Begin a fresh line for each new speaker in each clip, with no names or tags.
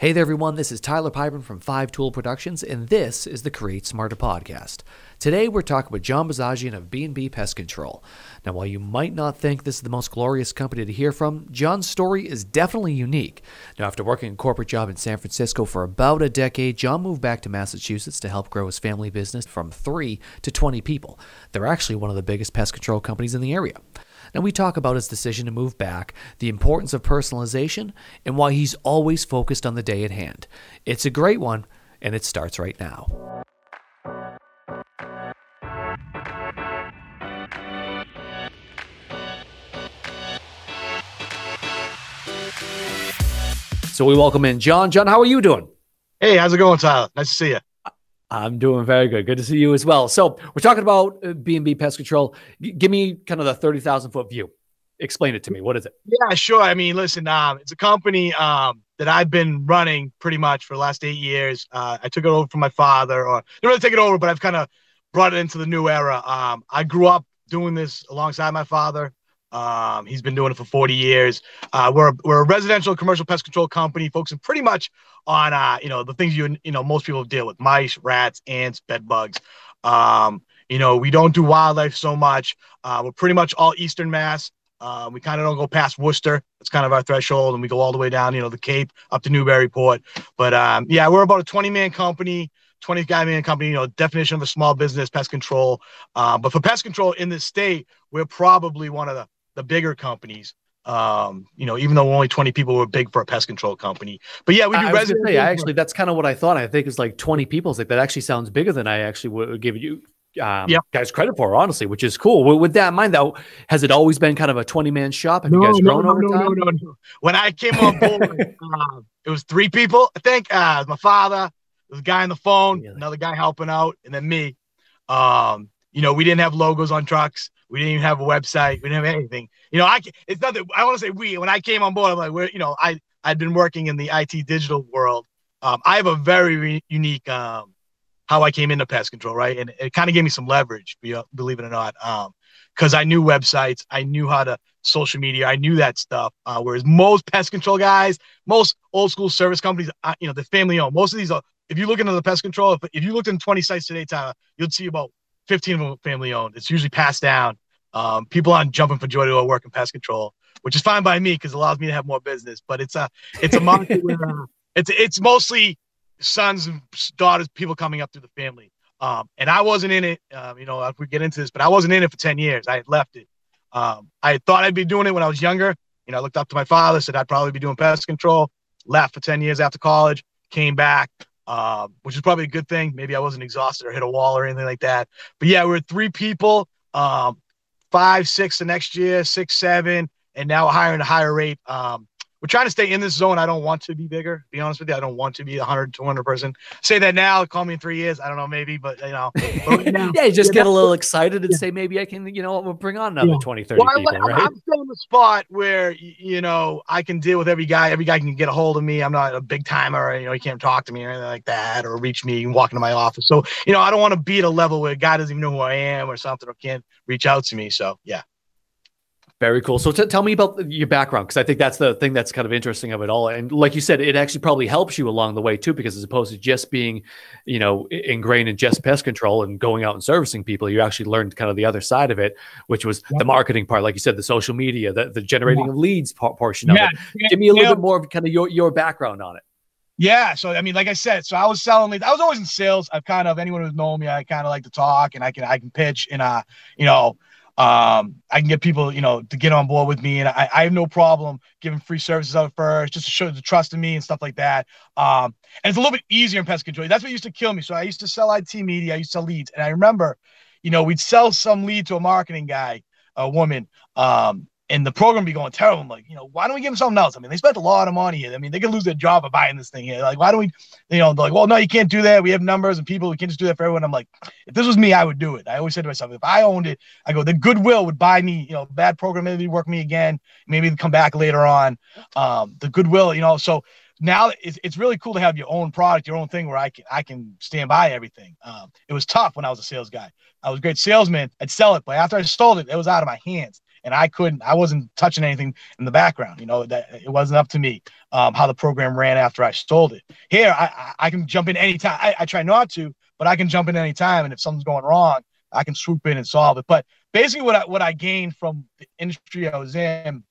Hey there, everyone. This is Tyler Pyburn from Five Tool Productions, and this is the Create Smarter podcast. Today, we're talking with John Bazagian of B&B Pest Control. Now, while you might not think this is the most glorious company to hear from, John's story is definitely unique. Now, after working a corporate job in San Francisco for about a decade, John moved back to Massachusetts to help grow his family business from three to 20 people. They're actually one of the biggest pest control companies in the area. And we talk about his decision to move back, the importance of personalization, and why he's always focused on the day at hand. It's a great one, and it starts right now. So we welcome in John. John, how are you doing?
Hey, how's it going, Tyler? Nice to see you.
I'm doing very good. Good to see you as well. So we're talking about B&B uh, Pest Control. G- give me kind of the 30,000 foot view. Explain it to me. What is it?
Yeah, sure. I mean, listen, um, it's a company um, that I've been running pretty much for the last eight years. Uh, I took it over from my father, or didn't really take it over, but I've kind of brought it into the new era. Um, I grew up doing this alongside my father. Um, he's been doing it for 40 years. Uh, we're, we're a residential commercial pest control company focusing pretty much on, uh, you know, the things you, you know, most people deal with mice, rats, ants, bed bugs. Um, you know, we don't do wildlife so much. Uh, we're pretty much all Eastern Mass. Uh, we kind of don't go past Worcester. It's kind of our threshold, and we go all the way down, you know, the Cape up to Newburyport. But um, yeah, we're about a 20 man company. 20 guy man company, you know, definition of a small business, pest control. Uh, but for pest control in this state, we're probably one of the the bigger companies. Um, you know, even though only 20 people were big for a pest control company. But yeah, we do
I resident. Say, actually, that's kind of what I thought. I think it's like 20 people. It's like that actually sounds bigger than I actually would give you um, yep. guys credit for, honestly, which is cool. With that in mind, though, has it always been kind of a 20 man shop? Have no, you guys grown no, over no, time? No, no, no.
When I came on board, uh, it was three people. I think uh, my father, a guy on the phone, really? another guy helping out, and then me. Um, you know, we didn't have logos on trucks. We didn't even have a website. We didn't have anything. You know, I it's not that I want to say we. When I came on board, I'm like, we're you know, I I'd been working in the IT digital world. Um, I have a very re- unique um, how I came into pest control, right? And it kind of gave me some leverage, believe it or not, because um, I knew websites, I knew how to social media, I knew that stuff. Uh, whereas most pest control guys, most old school service companies, uh, you know, the family owned. Most of these are. If you look into the pest control, if, if you looked in 20 sites today, Tyler, you'll see about 15 of them family owned. It's usually passed down. Um, people aren't jumping for joy to go work in pest control, which is fine by me because it allows me to have more business. But it's a it's a market where uh, it's it's mostly sons and daughters, people coming up through the family. Um, and I wasn't in it. Um, you know, if we get into this, but I wasn't in it for 10 years. I had left it. Um, I thought I'd be doing it when I was younger. You know, I looked up to my father, said I'd probably be doing pest control. Left for 10 years after college, came back, um, which is probably a good thing. Maybe I wasn't exhausted or hit a wall or anything like that. But yeah, we're three people, um, five, six the next year, six, seven, and now hiring a higher rate. Um, we're trying to stay in this zone. I don't want to be bigger. Be honest with you, I don't want to be a 100, 200 person. Say that now. Call me in three years. I don't know, maybe, but you know.
yeah, you just yeah, get a little excited and yeah. say maybe I can, you know, we'll bring on another yeah. 20, 30 well, people, I, right?
I'm still in the spot where you know I can deal with every guy. Every guy can get a hold of me. I'm not a big timer. You know, he can't talk to me or anything like that, or reach me and walk into my office. So you know, I don't want to be at a level where a guy doesn't even know who I am or something, or can't reach out to me. So yeah.
Very cool. So t- tell me about your background because I think that's the thing that's kind of interesting of it all. And like you said, it actually probably helps you along the way too, because as opposed to just being, you know, ingrained in just pest control and going out and servicing people, you actually learned kind of the other side of it, which was the marketing part, like you said, the social media, the, the generating yeah. of leads part, portion of yeah. it. Give me a little bit more of kind of your your background on it.
Yeah. So I mean, like I said, so I was selling leads. I was always in sales. I've kind of anyone who's known me, I kind of like to talk and I can I can pitch and uh, you know, um, I can get people, you know, to get on board with me, and I, I have no problem giving free services out first, just to show the trust in me and stuff like that. Um, and it's a little bit easier in pest control. That's what used to kill me. So I used to sell IT media, I used to sell leads, and I remember, you know, we'd sell some lead to a marketing guy, a woman, um, and the program be going terrible. I'm like, you know, why don't we give them something else? I mean, they spent a lot of money. I mean, they could lose their job by buying this thing here. Like, why don't we, you know, they're like, well, no, you can't do that. We have numbers and people. We can't just do that for everyone. I'm like, if this was me, I would do it. I always said to myself, if I owned it, I go, the goodwill would buy me, you know, bad program, maybe work me again, maybe come back later on. Um, the goodwill, you know, so now it's, it's really cool to have your own product, your own thing where I can I can stand by everything. Um, it was tough when I was a sales guy. I was a great salesman. I'd sell it, but after I sold it, it was out of my hands and I couldn't, I wasn't touching anything in the background. You know that it wasn't up to me um, how the program ran after I sold it. Here, I, I can jump in anytime. I, I try not to, but I can jump in anytime, and if something's going wrong, I can swoop in and solve it. But basically, what I, what I gained from the industry I was in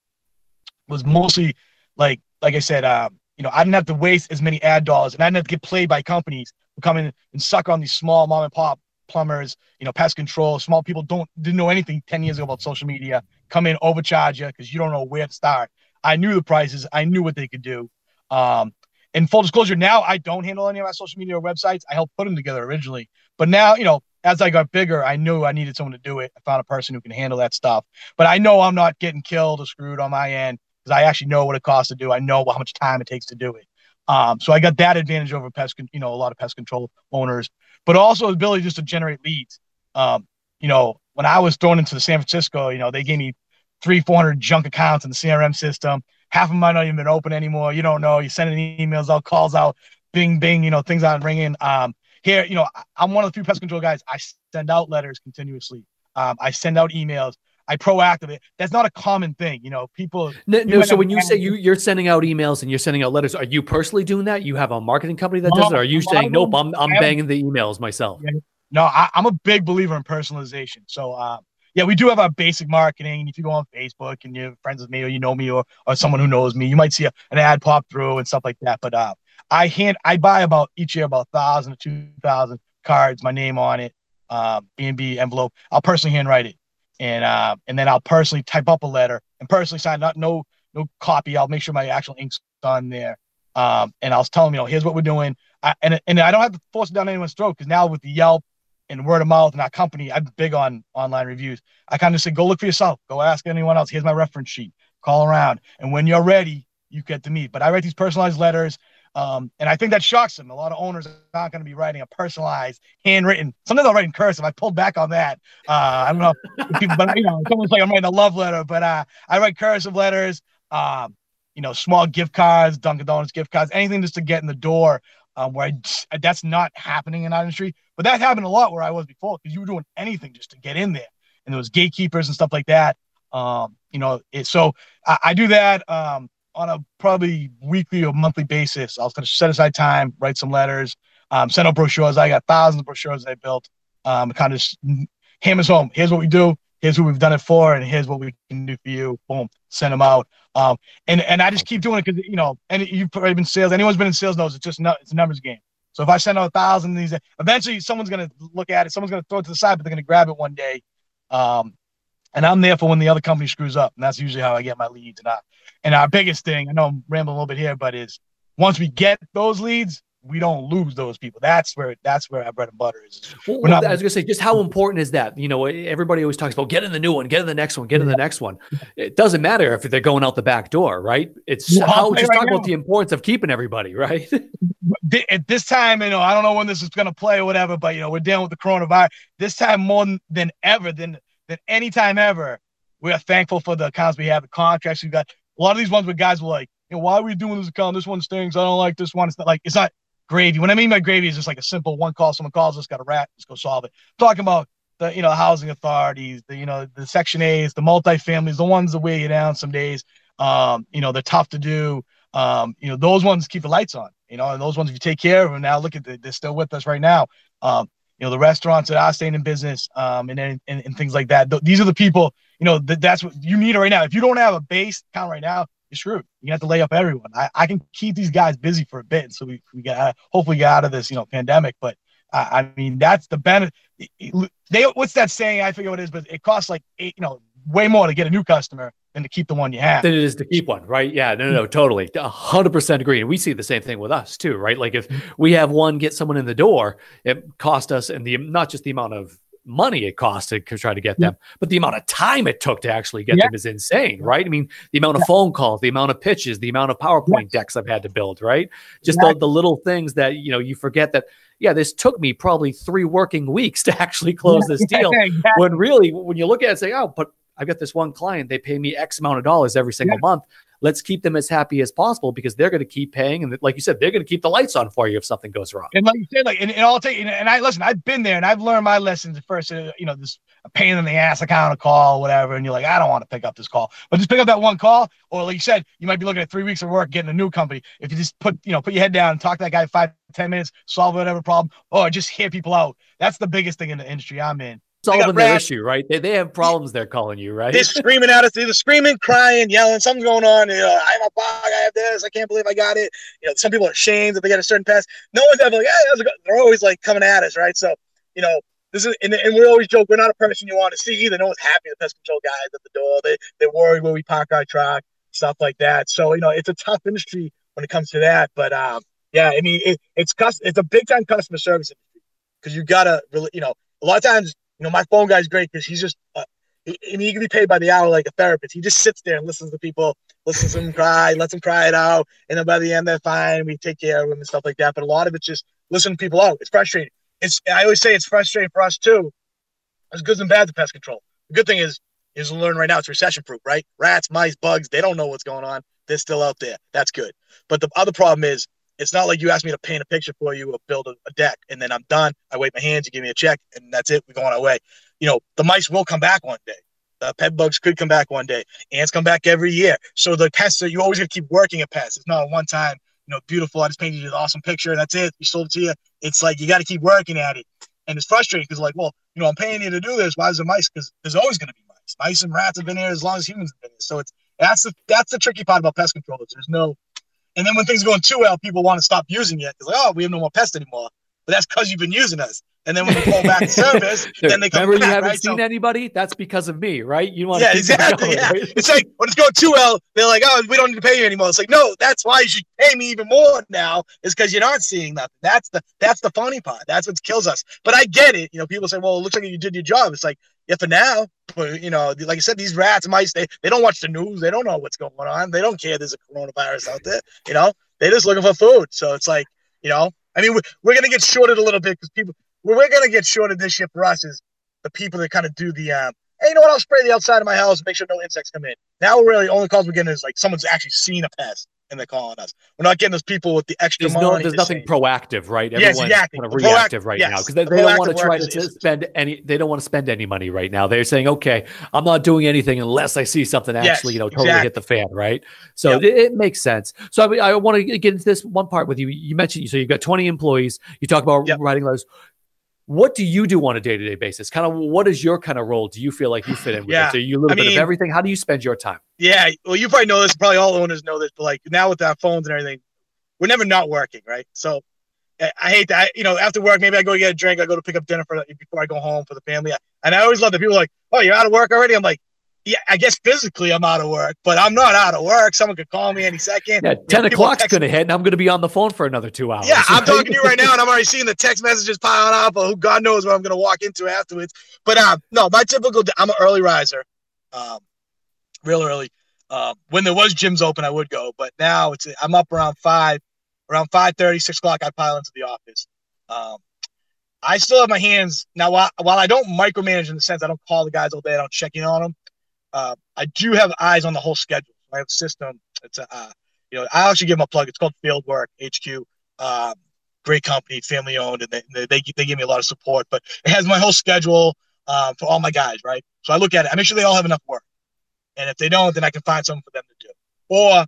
was mostly like like I said, uh, you know, I didn't have to waste as many ad dollars, and I didn't have to get played by companies who come in and suck on these small mom and pop plumbers, you know, pest control. Small people don't didn't know anything ten years ago about social media. Come in, overcharge you because you don't know where to start. I knew the prices. I knew what they could do. Um, and full disclosure, now I don't handle any of my social media or websites. I helped put them together originally, but now you know, as I got bigger, I knew I needed someone to do it. I found a person who can handle that stuff. But I know I'm not getting killed or screwed on my end because I actually know what it costs to do. I know how much time it takes to do it. Um, so I got that advantage over pest, con- you know, a lot of pest control owners, but also the ability just to generate leads. Um, you know, when I was thrown into the San Francisco, you know, they gave me three, 400 junk accounts in the CRM system. Half of them might not even been open anymore. You don't know. You're sending emails out, calls out, bing, bing, you know, things aren't ringing. Um, here, you know, I'm one of the few pest control guys. I send out letters continuously. Um, I send out emails. I proactive it. That's not a common thing, you know. People.
No, no so when you say you you're sending out emails and you're sending out letters, are you personally doing that? You have a marketing company that does it? Or are you saying nope? I'm I'm banging the emails myself.
Yeah. No, I, am a big believer in personalization. So, uh, yeah, we do have our basic marketing. If you go on Facebook and you're friends with me or you know me or, or someone who knows me, you might see a, an ad pop through and stuff like that. But uh, I hand I buy about each year about thousand to two thousand cards, my name on it, uh, B&B envelope. I'll personally handwrite it and uh, and then I'll personally type up a letter and personally sign not no no copy. I'll make sure my actual ink's on there. Um, and I'll tell them, you know, here's what we're doing. I, and and I don't have to force it down anyone's throat because now with the Yelp and word of mouth and our company, I'm big on online reviews. I kind of say, go look for yourself. Go ask anyone else. Here's my reference sheet. Call around, and when you're ready, you get to meet. But I write these personalized letters. Um, and I think that shocks them. A lot of owners are not going to be writing a personalized, handwritten. Sometimes I'll write in cursive. I pulled back on that. Uh, I don't know, people, but you know, it's almost like I'm writing a love letter, but uh, I write cursive letters. Um, you know, small gift cards, Dunkin' Donuts gift cards, anything just to get in the door. Um, where I, that's not happening in our industry, but that happened a lot where I was before because you were doing anything just to get in there, and there was gatekeepers and stuff like that. Um, you know, it, so I, I do that. Um, on a probably weekly or monthly basis. I'll kind of set aside time, write some letters, um, send out brochures. I got thousands of brochures I built. Um, kind of hammers home. Here's what we do. Here's what we've done it for, and here's what we can do for you. Boom, send them out. Um, and and I just keep doing it because you know, and you've probably been sales. Anyone's been in sales knows it's just not, it's a numbers game. So if I send out a thousand of these, eventually someone's gonna look at it. Someone's gonna throw it to the side, but they're gonna grab it one day. Um, and I'm there for when the other company screws up, and that's usually how I get my leads. And I, and our biggest thing, I know I'm rambling a little bit here, but is once we get those leads, we don't lose those people. That's where that's where our bread and butter is.
Well, not, I was gonna say, just how important is that? You know, everybody always talks about get in the new one, get in the next one, get in the next one. It doesn't matter if they're going out the back door, right? It's well, how just right talk now. about the importance of keeping everybody, right?
At this time, you know, I don't know when this is gonna play or whatever, but you know, we're dealing with the coronavirus. This time more than ever than than any time ever, we are thankful for the accounts we have, the contracts we got. A lot of these ones where guys were like, you know, why are we doing this account? This one stinks. I don't like this one. It's not like it's not gravy. What I mean by gravy is just like a simple one call. Someone calls us, got a rat, let's go solve it. I'm talking about the you know housing authorities, the you know the section 8's, the multifamilies, the ones that weigh you down some days. Um, you know they're tough to do. Um, you know those ones keep the lights on. You know, and those ones if you take care of them now, look at the, they're still with us right now. Um, you know the restaurants that are staying in business um, and, and and things like that. These are the people. You know th- that's what you need right now. If you don't have a base account right now, you're screwed. You have to lay up everyone. I, I can keep these guys busy for a bit, And so we we get hopefully get out of this you know pandemic. But uh, I mean that's the benefit. They what's that saying? I forget what it is, but it costs like eight, you know way more to get a new customer than to keep the one you have.
Than it is to keep one, right? Yeah, no, no, no, totally, hundred percent agree. And we see the same thing with us too, right? Like if we have one get someone in the door, it cost us, and the not just the amount of money it cost to try to get mm-hmm. them, but the amount of time it took to actually get yeah. them is insane, right? I mean, the amount of yeah. phone calls, the amount of pitches, the amount of PowerPoint decks I've had to build, right? Just the, the little things that you know you forget that yeah, this took me probably three working weeks to actually close this deal. Exactly. When really, when you look at it, say, oh, but I've got this one client, they pay me X amount of dollars every single yeah. month. Let's keep them as happy as possible because they're going to keep paying. And like you said, they're going to keep the lights on for you if something goes wrong.
And like you said, like, and, and I'll take, and, I listen, I've been there and I've learned my lessons first, uh, you know, this pain in the ass account a call, whatever. And you're like, I don't want to pick up this call, but just pick up that one call. Or like you said, you might be looking at three weeks of work, getting a new company. If you just put, you know, put your head down and talk to that guy five, ten minutes, solve whatever problem, or just hear people out. That's the biggest thing in the industry I'm in
solving their issue, right? They, they have problems they're calling you, right?
They're screaming at us, They're screaming, crying, yelling, something's going on. You know, I have a bug, I have this, I can't believe I got it. You know, some people are ashamed that they get a certain pass. No one's ever like, hey, they're always like coming at us, right? So, you know, this is and, and we always joke we're not a person you want to see either. No one's happy the pest control guys at the door. They they're worried where we park our truck, stuff like that. So, you know, it's a tough industry when it comes to that. But um, yeah, I mean it, it's it's a big time customer service industry because you gotta really, you know, a lot of times you know, my phone guy's great because he's just, uh, he, he can be paid by the hour like a therapist. He just sits there and listens to people, listens to them cry, lets them cry it out. And then by the end, they're fine. We take care of them and stuff like that. But a lot of it's just listening to people out. It's frustrating. It's, I always say it's frustrating for us too. There's goods and bads of pest control. The good thing is, is learn right now it's recession proof, right? Rats, mice, bugs, they don't know what's going on. They're still out there. That's good. But the other problem is it's not like you ask me to paint a picture for you or build a, a, deck and then I'm done. I wave my hands, you give me a check, and that's it. We go on our way. You know, the mice will come back one day. The bed bugs could come back one day. Ants come back every year. So the pests, you always gonna keep working at pests. It's not a one time, you know, beautiful. I just painted you an awesome picture. and That's it. We sold it to you. It's like you got to keep working at it. And it's frustrating because, like, well, you know, I'm paying you to do this. Why is there mice? Because there's always to be mice. Mice and rats have been here as long as humans have been here. So it's that's the that's the tricky part about pest control. Is there's no and then when things are going too well, people want to stop using it. It's like, oh, we have no more pests anymore. But that's because you've been using us. And then when we pull back service, then they come
Remember,
back,
you haven't
right?
seen so, anybody? That's because of me, right? You want
yeah,
to
exactly.
Going,
yeah.
Right?
It's like when it's going too well, they're like, oh, we don't need to pay you anymore. It's like, no, that's why you should pay me even more now, is because you're not seeing nothing. That's the that's the funny part. That's what kills us. But I get it. You know, people say, well, it looks like you did your job. It's like, yeah, for now, but you know, like I said, these rats, mice, they, they don't watch the news. They don't know what's going on. They don't care there's a coronavirus out there. You know, they're just looking for food. So it's like, you know, I mean, we're, we're to get shorted a little bit because people, where we're to get shorted this year for us is the people that kind of do the, um, hey, you know what? I'll spray the outside of my house make sure no insects come in. Now really only calls we're getting is like someone's actually seen a pest and they're calling us. We're not getting those people with the extra
there's
money.
No, there's nothing proactive, right?
Everyone's yes, exactly.
kind of reactive right yes. now because they, they don't want to try to, spend any. They don't want to spend any money right now. They're saying, okay, I'm not doing anything unless I see something actually, yes, you know, totally exactly. hit the fan, right? So yep. it, it, makes sense. So I, mean, I want to get into this one part with you. You mentioned so you've got 20 employees. You talk about yep. writing letters what do you do on a day-to-day basis kind of what is your kind of role do you feel like you fit in with yeah. it so you a little I bit mean, of everything how do you spend your time
yeah well you probably know this probably all owners know this but like now with our phones and everything we're never not working right so I hate that. You know, after work, maybe I go get a drink. I go to pick up dinner for before I go home for the family. And I always love the people like, "Oh, you're out of work already?" I'm like, yeah, I guess physically I'm out of work, but I'm not out of work. Someone could call me any second.
Yeah, 10 o'clock's going to hit, and I'm going to be on the phone for another two hours.
Yeah, I'm talking to you right now, and I'm already seeing the text messages piling up, who God knows what I'm going to walk into afterwards. But um, no, my typical, I'm an early riser, um, real early. Um, when there was gyms open, I would go, but now it's I'm up around five, around 5 30, 6 o'clock. I pile into the office. Um, I still have my hands now. While, while I don't micromanage in the sense I don't call the guys all day, I don't check in on them uh, I do have eyes on the whole schedule. I have a system. It's a, uh, you know, I actually give them a plug. It's called Fieldwork HQ. Um, great company, family owned, and they, they, they give me a lot of support. But it has my whole schedule um, for all my guys, right? So I look at it. I make sure they all have enough work, and if they don't, then I can find something for them to do. Or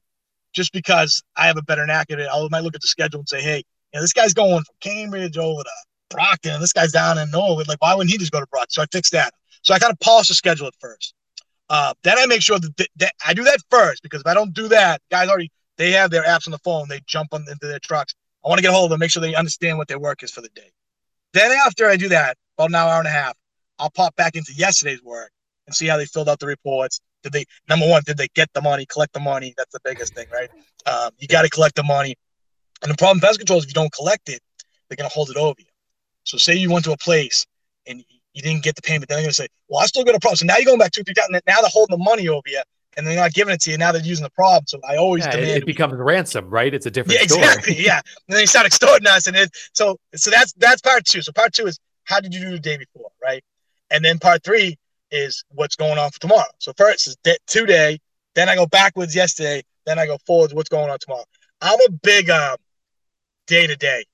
just because I have a better knack at it, I might look at the schedule and say, hey, you know, this guy's going from Cambridge over to Brockton, and this guy's down in Norwood. Like, why wouldn't he just go to Brockton? So I fix that. So I kind of polish the schedule at first. Uh, then I make sure that, that, I do that first because if I don't do that, guys already they have their apps on the phone. They jump on into their trucks. I want to get a hold of them, make sure they understand what their work is for the day. Then after I do that, about an hour and a half, I'll pop back into yesterday's work and see how they filled out the reports. Did they number one? Did they get the money? Collect the money? That's the biggest thing, right? Um, you got to collect the money. And the problem pest control is if you don't collect it, they're gonna hold it over you. So say you went to a place and you didn't get the payment. Then they're gonna say, "Well, I still got a problem." So now you're going back two, three times. Now they're holding the money over you, and they're not giving it to you. Now they're using the problem. So I always
yeah,
demand
it, it becomes ransom, right? It's a different
yeah, exactly. yeah, and then they start extorting us, and it so so that's that's part two. So part two is how did you do the day before, right? And then part three is what's going on for tomorrow. So first is today. Then I go backwards yesterday. Then I go forwards. what's going on tomorrow. I'm a big day to day.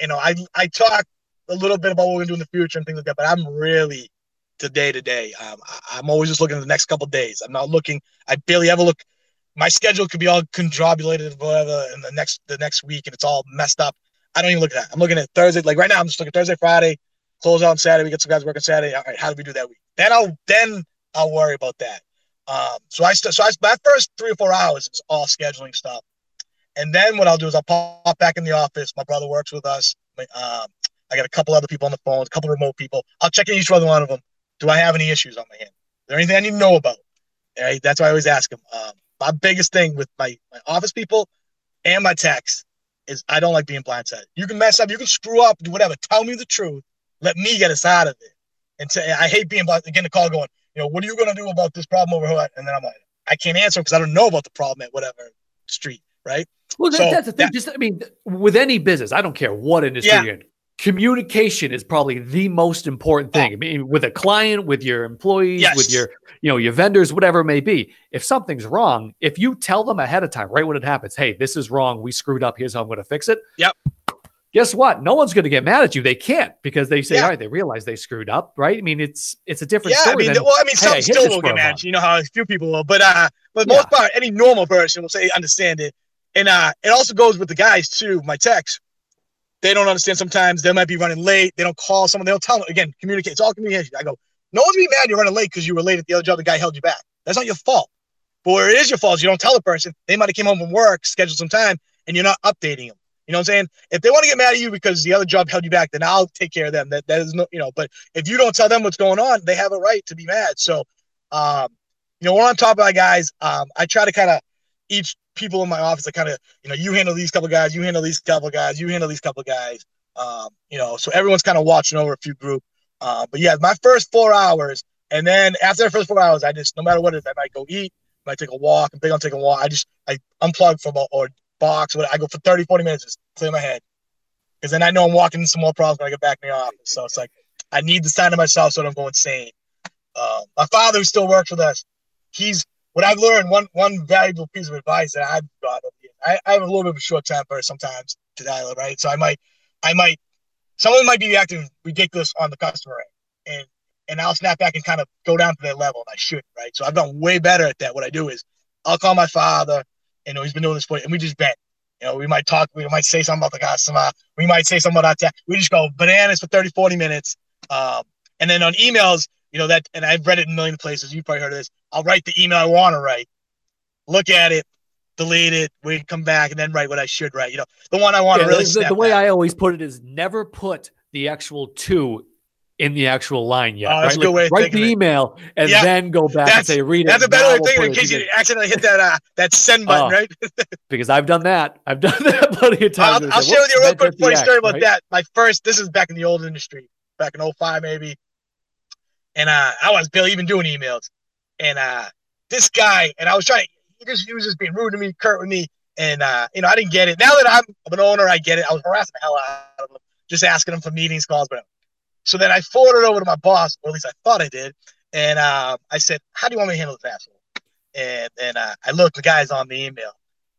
You know, I I talk a little bit about what we're gonna do in the future and things like that, but I'm really to day to day. Um, I'm always just looking at the next couple days. I'm not looking. I barely ever look. My schedule could be all conjobulated, whatever, in the next the next week, and it's all messed up. I don't even look at that. I'm looking at Thursday. Like right now, I'm just looking Thursday, Friday, close out on Saturday. We get some guys working Saturday. All right, how do we do that week? Then I'll then I'll worry about that. Um, so I st- so I my first three or four hours is all scheduling stuff, and then what I'll do is I'll pop back in the office. My brother works with us. Um, I got a couple other people on the phone, a couple remote people. I'll check in each other one of them. Do I have any issues on my hand? Is there anything I need to know about? Right? That's why I always ask them. Um, my biggest thing with my, my office people and my techs is I don't like being blindsided. You can mess up, you can screw up, do whatever. Tell me the truth. Let me get us out of it. And to, I hate being about getting the call going, you know, what are you going to do about this problem over here? And then I'm like, I can't answer because I don't know about the problem at whatever street, right?
Well, so that's the thing. That, Just, I mean, with any business, I don't care what industry yeah. you're in. Communication is probably the most important thing. Oh. I mean, with a client, with your employees, yes. with your, you know, your vendors, whatever it may be. If something's wrong, if you tell them ahead of time, right when it happens, hey, this is wrong, we screwed up. Here's how I'm going to fix it.
Yep
guess what? No one's going to get mad at you. They can't because they say, yeah. all right, they realize they screwed up, right? I mean, it's it's a different
yeah,
story.
I mean, than, well, I mean, some hey, still will get mad. You know how a few people will, but uh, but yeah. most part, any normal person will say understand it, and uh, it also goes with the guys too. My techs, they don't understand sometimes. They might be running late. They don't call someone. They'll tell them again. Communicate. It's all communication. I go. No one's be mad you're running late because you were late at the other job. The guy held you back. That's not your fault. But where it is your fault, is you don't tell the person. They might have came home from work, scheduled some time, and you're not updating them. You know what I'm saying? If they want to get mad at you because the other job held you back, then I'll take care of them. That that is no, you know. But if you don't tell them what's going on, they have a right to be mad. So, um, you know, when I'm talking about guys, um, I try to kind of each people in my office. I kind of, you know, you handle these couple guys, you handle these couple guys, you handle these couple guys. Um, you know, so everyone's kind of watching over a few group. Uh, but yeah, my first four hours, and then after the first four hours, I just no matter what it is, I might go eat, I might take a walk. I'm big on taking a walk. I just I unplug from or box. I go for 30, 40 minutes, just clear my head. Because then I know I'm walking into some more problems when I get back in the office. So it's like, I need the sign of myself so I don't go insane. Uh, my father, who still works with us, he's what I've learned. One one valuable piece of advice that I've got. I, I have a little bit of a short temper sometimes to dial it, right? So I might, I might, someone might be acting ridiculous on the customer end, and and I'll snap back and kind of go down to their level, and I should, right? So I've done way better at that. What I do is I'll call my father, you know, he's been doing this for, and we just bet. You know, we might talk, we might say something about the customer, we might say something about that. We just go bananas for 30, 40 minutes. Um, and then on emails, you know, that, and I've read it in a million places. You've probably heard of this. I'll write the email I want to write, look at it, delete it, we come back, and then write what I should write. You know, the one I want yeah, to really.
The, the way I always put it is never put the actual two in the actual line yet.
Oh, that's right?
Like, write the email and yeah, then go back and say read
it. That's a better thing in case you accidentally hit that uh, that send button, oh, right?
because I've done that. I've done that plenty of times.
I'll, I'll share with you a real quick funny story about right? that. My first, this is back in the old industry, back in 05 maybe. And uh, I was barely even doing emails. And uh, this guy, and I was trying, he, just, he was just being rude to me, curt with me. And, uh, you know, I didn't get it. Now that I'm, I'm an owner, I get it. I was harassing the hell out of him, just asking him for meetings, calls, whatever. So then I forwarded over to my boss, or at least I thought I did. And uh, I said, How do you want me to handle this asshole? And then uh, I looked, the guy's on the email.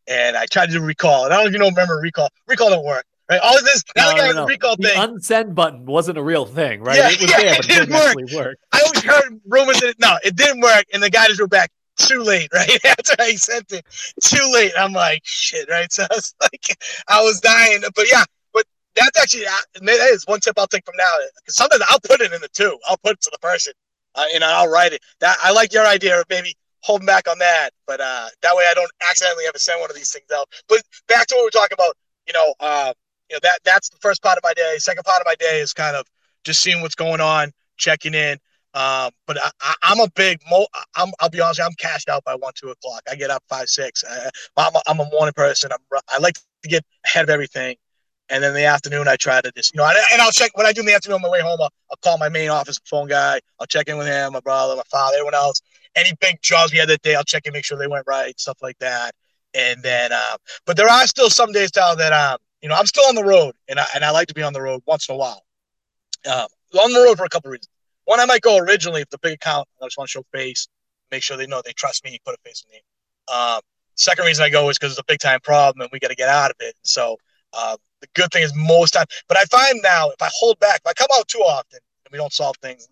And I tried to do recall. And I don't even know remember recall. Recall don't work. Right. All of this now no, the guy no, no. recall
the
thing.
unsend button wasn't a real thing, right? Yeah, it was yeah, there, but it, didn't, didn't work. work.
I always heard rumors that it, no, it didn't work. And the guy just wrote back, too late, right? After I sent it, too late. I'm like, shit, right? So I was like, I was dying. But yeah, but that's actually uh, that is one tip I'll take from now. Sometimes I'll put it in the two. I'll put it to the person, uh, and I'll write it. That I like your idea of maybe holding back on that, but uh, that way I don't accidentally ever send one of these things out. But back to what we're talking about, you know, uh, you know that that's the first part of my day. Second part of my day is kind of just seeing what's going on, checking in. Um, but I, am a big, mo- I'm, I'll be honest, I'm cashed out by one, two o'clock. I get up five, six. I, I'm, a, I'm a morning person. I'm, I like to get ahead of everything. And then the afternoon, I try to just, you know, and I'll check when I do in the afternoon on my way home. I'll, I'll, call my main office phone guy. I'll check in with him, my brother, my father, everyone else. Any big jobs we had that day, I'll check and make sure they went right, stuff like that. And then, um, but there are still some days, Tyler, that, um, you know, I'm still on the road and I, and I like to be on the road once in a while. Um, on the road for a couple reasons. One, I might go originally if the big account, I just want to show face, make sure they know they trust me, put a face in name. Um, second reason I go is because it's a big time problem and we got to get out of it. So uh, the good thing is most time, but I find now if I hold back, if I come out too often and we don't solve things,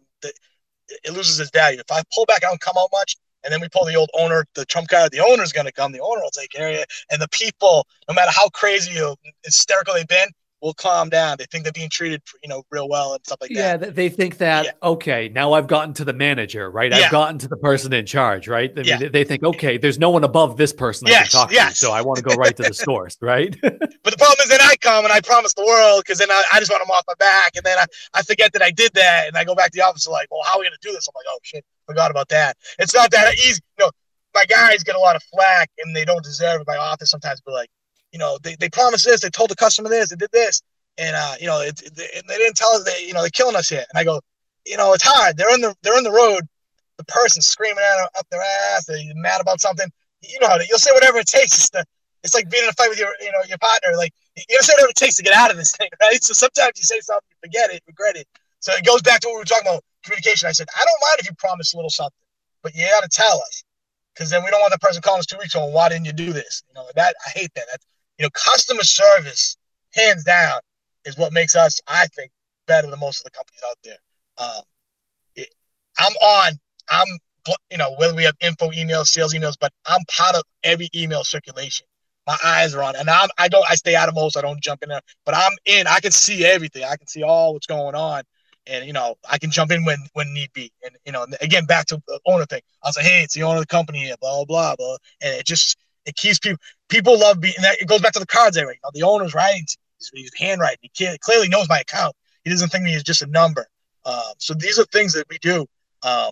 it loses its value. If I pull back, I don't come out much. And then we pull the old owner, the trump card. The owner's going to come. The owner will take care of you. And the people, no matter how crazy or hysterical they've been, will calm down. They think they're being treated, you know, real well and stuff like
yeah,
that.
Yeah, they think that yeah. okay, now I've gotten to the manager, right? Yeah. I've gotten to the person in charge, right? I mean, yeah. they think okay, there's no one above this person I yes, can talk yes. to, so I want to go right to the source, right?
but the problem is, then I come and I promise the world because then I, I, just want them off my back, and then I, I forget that I did that, and I go back to the office like, well, how are we gonna do this? I'm like, oh shit, forgot about that. It's not that easy. You know, my guys get a lot of flack and they don't deserve it. My office sometimes be like, you know, they, they promised this, they told the customer this, they did this and uh, you know, it, it, they didn't tell us that you know they're killing us here. And I go, you know, it's hard. They're in the they're in the road. The person screaming at them up their ass. They're mad about something. You know, you'll say whatever it takes. It's, the, it's like being in a fight with your you know your partner. Like you'll say whatever it takes to get out of this thing, right? So sometimes you say something, you forget it, regret it. So it goes back to what we were talking about communication. I said, I don't mind if you promise a little something, but you got to tell us because then we don't want the person calling us two weeks on why didn't you do this? You know that I hate that. That's, you know, customer service, hands down, is what makes us, I think, better than most of the companies out there. Um, it, I'm on. I'm you know whether we have info emails, sales emails, but I'm part of every email circulation. My eyes are on, and I'm I don't I stay out of most. I don't jump in there, but I'm in. I can see everything. I can see all what's going on, and you know I can jump in when when need be. And you know again back to the owner thing. I was like, hey, it's the owner of the company, blah blah blah, and it just it keeps people people love being. that it goes back to the cards area. You know, the owner's writing He's, he's handwriting. He clearly knows my account. He doesn't think me as just a number. Um, so these are things that we do. Um,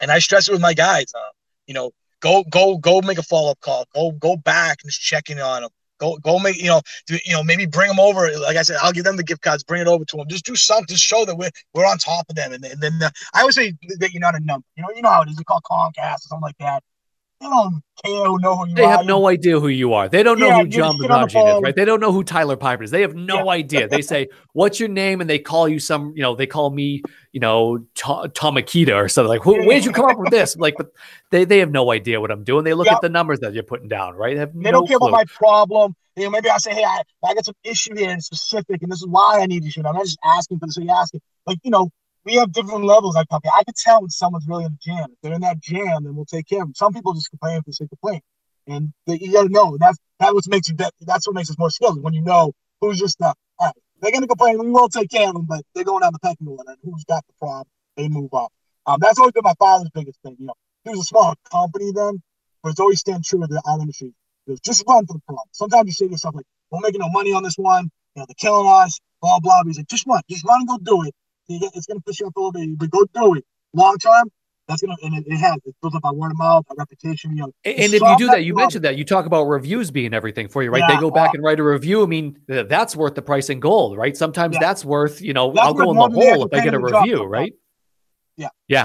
and I stress it with my guys. Uh, you know, go go go make a follow up call. Go go back and just check in on them. Go go make you know do, you know maybe bring them over. Like I said, I'll give them the gift cards. Bring it over to them. Just do something. Just show that we're we're on top of them. And, and then uh, I always say that you're not a number. You know you know how it is. You call Comcast or something like that they don't care who know who you
they
are.
have no idea who you are. They don't know yeah, who John Bazagian is, right? They don't know who Tyler Pyburn is. They have no yeah. idea. They say, "What's your name?" and they call you some, you know, they call me, you know, Tom Akita or something like. Where'd you come up with this? Like, but they they have no idea what I'm doing. They look yep. at the numbers that you're putting down, right? They,
they
no
don't care clue. about my problem. You know, maybe I say, "Hey, I, I got some issue here in specific, and this is why I need you." I'm not just asking for this. So you asking, like, you know, we have different levels. Like, okay, I can tell when someone's really in a jam. If they're in that jam, then we'll take care of them. Some people just complain for the sake of complaining. And they, you gotta know that's that what makes you that, that's what makes us more skilled when you know who's just uh, all right, they're gonna complain, we will take care of them, but they're going down the pecking order and who's got the problem, they move up. Um, that's always been my father's biggest thing. You know, he was a small company then, but it's always stand true to the art industry. Just run for the problem. Sometimes you say to yourself like, "We're making no money on this one. You know, they're killing us." Blah blah. He's like, "Just run, just run and go do it." It's going to push you up a little bit, but go do it. Long term, that's gonna and it, it has it builds up our word of mouth, our reputation. You know,
and if you do that, you mentioned that you talk about reviews being everything for you, right? Yeah, they go back uh, and write a review. I mean, that's worth the price in gold, right? Sometimes yeah. that's worth you know that's I'll go in the hole if I get a review, right?
Yeah.
Yeah.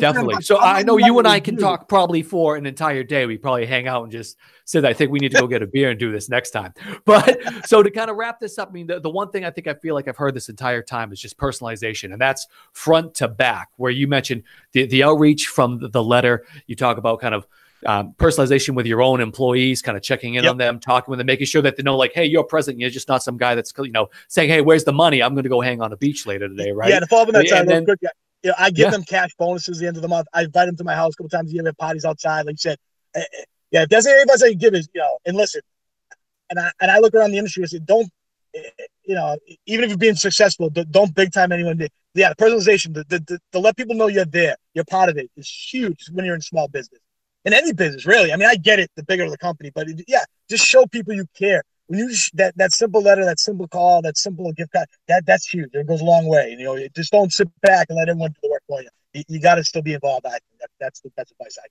Definitely. So I know you and I can talk probably for an entire day. We probably hang out and just said, I think we need to go get a beer and do this next time. But so to kind of wrap this up, I mean, the, the one thing I think I feel like I've heard this entire time is just personalization. And that's front to back, where you mentioned the, the outreach from the, the letter. You talk about kind of um, personalization with your own employees, kind of checking in yep. on them, talking with them, making sure that they know, like, hey, you're present. You're just not some guy that's, you know, saying, hey, where's the money? I'm going to go hang on a beach later today, right?
Yeah, to follow up on that time, then, quick, you know, I give yeah. them cash bonuses at the end of the month. I invite them to my house a couple times a year. We have parties outside. Like you said, eh, eh, yeah, if there's anybody say give is, you know, and listen, and I and I look around the industry and say, don't, eh, you know, even if you're being successful, don't big time anyone. Yeah, the personalization, the, the, the, let people know you're there, you're part of it is huge when you're in small business. In any business, really. I mean, I get it, the bigger the company, but yeah, just show people you care when you just that that simple letter, that simple call, that simple gift card, that that's huge. It goes a long way. You know, just don't sit back and let everyone do the work for you. You, you got to still be involved. I think that, that's the that's advice I.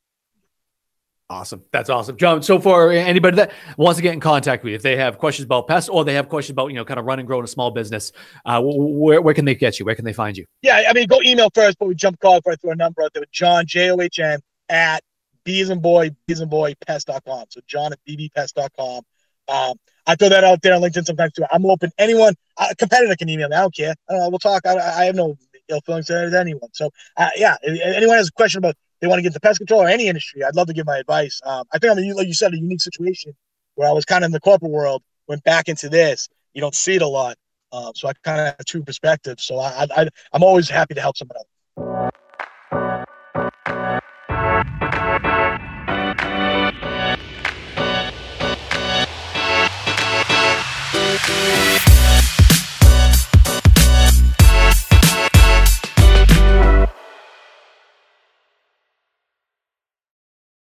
Awesome. That's awesome. John, so for anybody that wants to get in contact with you, if they have questions about pests or they have questions about, you know, kind of running, and growing a small business, uh, where, where can they get you? Where can they find you?
Yeah, I mean, go email first, but we jump call right through a number out there. John, J O H N, at bees and boy, bees and boy pest.com. So John at bbpest.com. Um, I throw that out there on LinkedIn sometimes too. I'm open. Anyone, a competitor can email me. I don't care. Don't, we'll talk. I, I have no ill feelings to anyone. So, uh, yeah, if anyone has a question about they want to get into pest control or any industry, I'd love to give my advice. Um, I think I'm, a, like you said, a unique situation where I was kind of in the corporate world, went back into this. You don't see it a lot. Uh, so I kind of have two perspectives. So I, I, I'm always happy to help someone else.